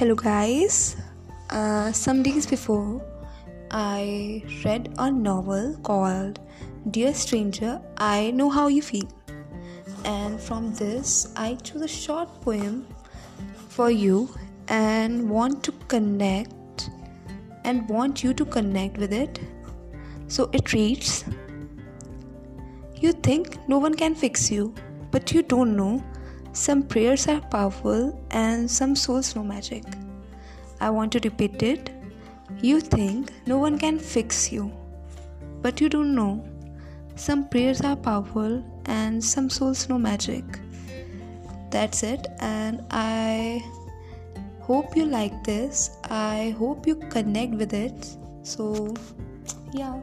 Hello, guys. Uh, some days before, I read a novel called Dear Stranger, I Know How You Feel. And from this, I chose a short poem for you and want to connect and want you to connect with it. So it reads You think no one can fix you, but you don't know some prayers are powerful and some souls know magic. I want to repeat it. You think no one can fix you, but you don't know. Some prayers are powerful and some souls know magic. That's it, and I hope you like this. I hope you connect with it. So, yeah.